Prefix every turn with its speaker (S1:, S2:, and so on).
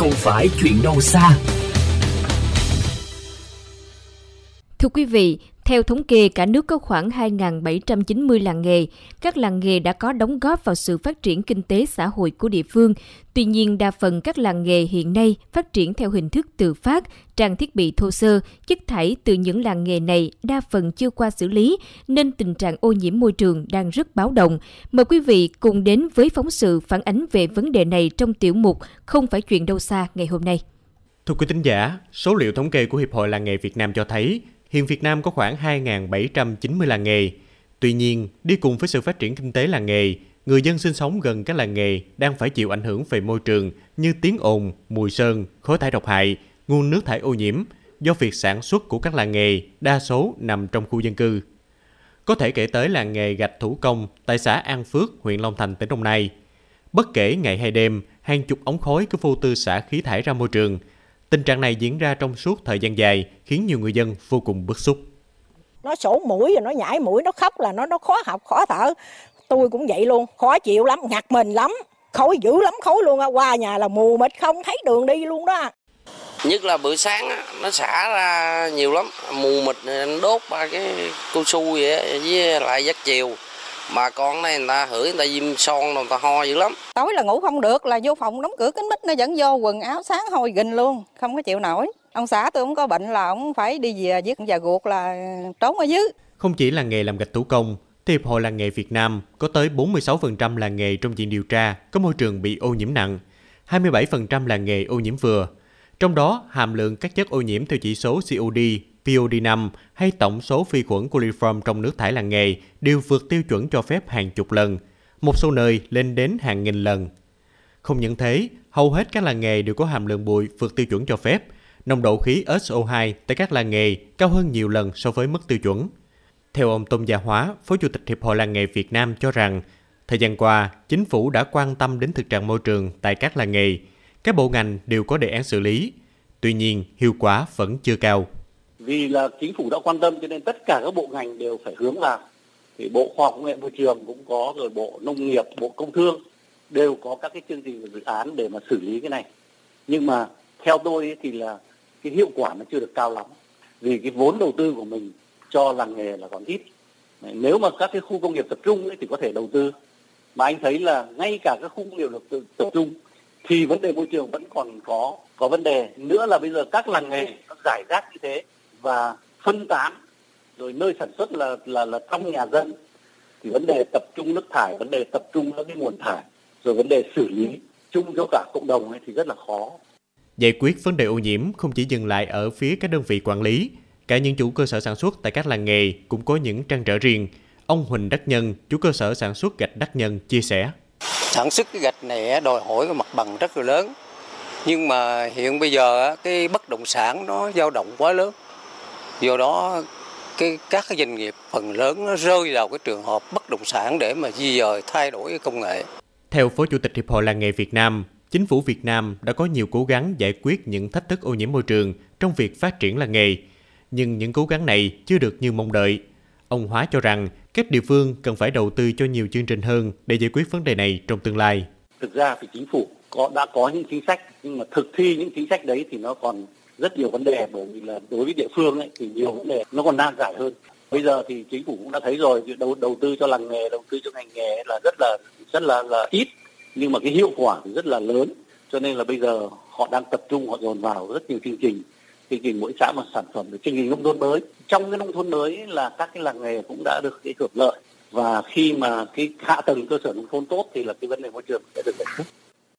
S1: không phải chuyện đâu xa.
S2: Thưa quý vị, theo thống kê, cả nước có khoảng 2.790 làng nghề. Các làng nghề đã có đóng góp vào sự phát triển kinh tế xã hội của địa phương. Tuy nhiên, đa phần các làng nghề hiện nay phát triển theo hình thức tự phát, trang thiết bị thô sơ, chất thải từ những làng nghề này đa phần chưa qua xử lý, nên tình trạng ô nhiễm môi trường đang rất báo động. Mời quý vị cùng đến với phóng sự phản ánh về vấn đề này trong tiểu mục Không phải chuyện đâu xa ngày hôm nay.
S3: Thưa quý tín giả, số liệu thống kê của Hiệp hội Làng nghề Việt Nam cho thấy hiện Việt Nam có khoảng 2.790 làng nghề. Tuy nhiên, đi cùng với sự phát triển kinh tế làng nghề, người dân sinh sống gần các làng nghề đang phải chịu ảnh hưởng về môi trường như tiếng ồn, mùi sơn, khói thải độc hại, nguồn nước thải ô nhiễm do việc sản xuất của các làng nghề đa số nằm trong khu dân cư. Có thể kể tới làng nghề gạch thủ công tại xã An Phước, huyện Long Thành, tỉnh Đồng Nai. Bất kể ngày hay đêm, hàng chục ống khói cứ vô tư xả khí thải ra môi trường – Tình trạng này diễn ra trong suốt thời gian dài khiến nhiều người dân vô cùng bức xúc.
S4: Nó sổ mũi rồi nó nhảy mũi, nó khóc là nó nó khó học, khó thở. Tôi cũng vậy luôn, khó chịu lắm, ngặt mình lắm. Khói dữ lắm khói luôn, qua nhà là mù mịt không thấy đường đi luôn đó.
S5: Nhất là bữa sáng nó xả ra nhiều lắm, mù mịt đốt ba cái cao su vậy với lại giấc chiều mà con này người ta hửi người ta diêm son người ta ho dữ lắm.
S6: Tối là ngủ không được là vô phòng đóng cửa kính mít nó vẫn vô quần áo sáng hôi gình luôn không có chịu nổi. Ông xã tôi không có bệnh là ông phải đi về giết và ruột là trốn ở dưới.
S3: Không chỉ là nghề làm gạch thủ công thì Hiệp hội làng nghề Việt Nam có tới 46% làng nghề trong diện điều tra có môi trường bị ô nhiễm nặng, 27% làng nghề ô nhiễm vừa. Trong đó, hàm lượng các chất ô nhiễm theo chỉ số COD POD5 hay tổng số vi khuẩn coliform trong nước thải làng nghề đều vượt tiêu chuẩn cho phép hàng chục lần, một số nơi lên đến hàng nghìn lần. Không những thế, hầu hết các làng nghề đều có hàm lượng bụi vượt tiêu chuẩn cho phép, nồng độ khí SO2 tại các làng nghề cao hơn nhiều lần so với mức tiêu chuẩn. Theo ông Tôn Gia Hóa, Phó Chủ tịch Hiệp hội Làng nghề Việt Nam cho rằng, thời gian qua, chính phủ đã quan tâm đến thực trạng môi trường tại các làng nghề. Các bộ ngành đều có đề án xử lý. Tuy nhiên, hiệu quả vẫn chưa cao
S7: vì là chính phủ đã quan tâm cho nên tất cả các bộ ngành đều phải hướng vào. Thì bộ khoa học công nghệ môi trường cũng có rồi bộ nông nghiệp bộ công thương đều có các cái chương trình và dự án để mà xử lý cái này. Nhưng mà theo tôi thì là cái hiệu quả nó chưa được cao lắm. Vì cái vốn đầu tư của mình cho làng nghề là còn ít. Nếu mà các cái khu công nghiệp tập trung ấy thì có thể đầu tư. Mà anh thấy là ngay cả các khu công nghiệp tập, tập trung thì vấn đề môi trường vẫn còn có có vấn đề. Nữa là bây giờ các làng nghề nó giải rác như thế và phân tán rồi nơi sản xuất là là là trong nhà dân thì vấn đề tập trung nước thải vấn đề tập trung các cái nguồn thải rồi vấn đề xử lý chung cho cả cộng đồng ấy thì rất là khó.
S3: Giải quyết vấn đề ô nhiễm không chỉ dừng lại ở phía các đơn vị quản lý cả những chủ cơ sở sản xuất tại các làng nghề cũng có những trăn trở riêng. Ông Huỳnh Đắc Nhân chủ cơ sở sản xuất gạch Đắc Nhân chia sẻ.
S8: Sản xuất cái gạch này đòi hỏi cái mặt bằng rất là lớn. Nhưng mà hiện bây giờ cái bất động sản nó dao động quá lớn do đó cái các cái doanh nghiệp phần lớn nó rơi vào cái trường hợp bất động sản để mà di dời thay đổi công nghệ.
S3: Theo Phó Chủ tịch Hiệp hội Làng nghề Việt Nam, chính phủ Việt Nam đã có nhiều cố gắng giải quyết những thách thức ô nhiễm môi trường trong việc phát triển làng nghề, nhưng những cố gắng này chưa được như mong đợi. Ông Hóa cho rằng các địa phương cần phải đầu tư cho nhiều chương trình hơn để giải quyết vấn đề này trong tương lai.
S7: Thực ra thì chính phủ có đã có những chính sách nhưng mà thực thi những chính sách đấy thì nó còn rất nhiều vấn đề bởi vì là đối với địa phương ấy, thì nhiều vấn đề nó còn nan giải hơn. Bây giờ thì chính phủ cũng đã thấy rồi đầu đầu tư cho làng nghề đầu tư cho ngành nghề là rất là rất là là ít nhưng mà cái hiệu quả thì rất là lớn. Cho nên là bây giờ họ đang tập trung họ dồn vào rất nhiều chương trình chương trình mỗi xã một sản phẩm được chương trình nông thôn mới. Trong cái nông thôn mới là các cái làng nghề cũng đã được cái hưởng lợi. Và khi mà cái hạ tầng cơ sở nông thôn tốt thì là cái vấn đề môi trường sẽ được giải quyết.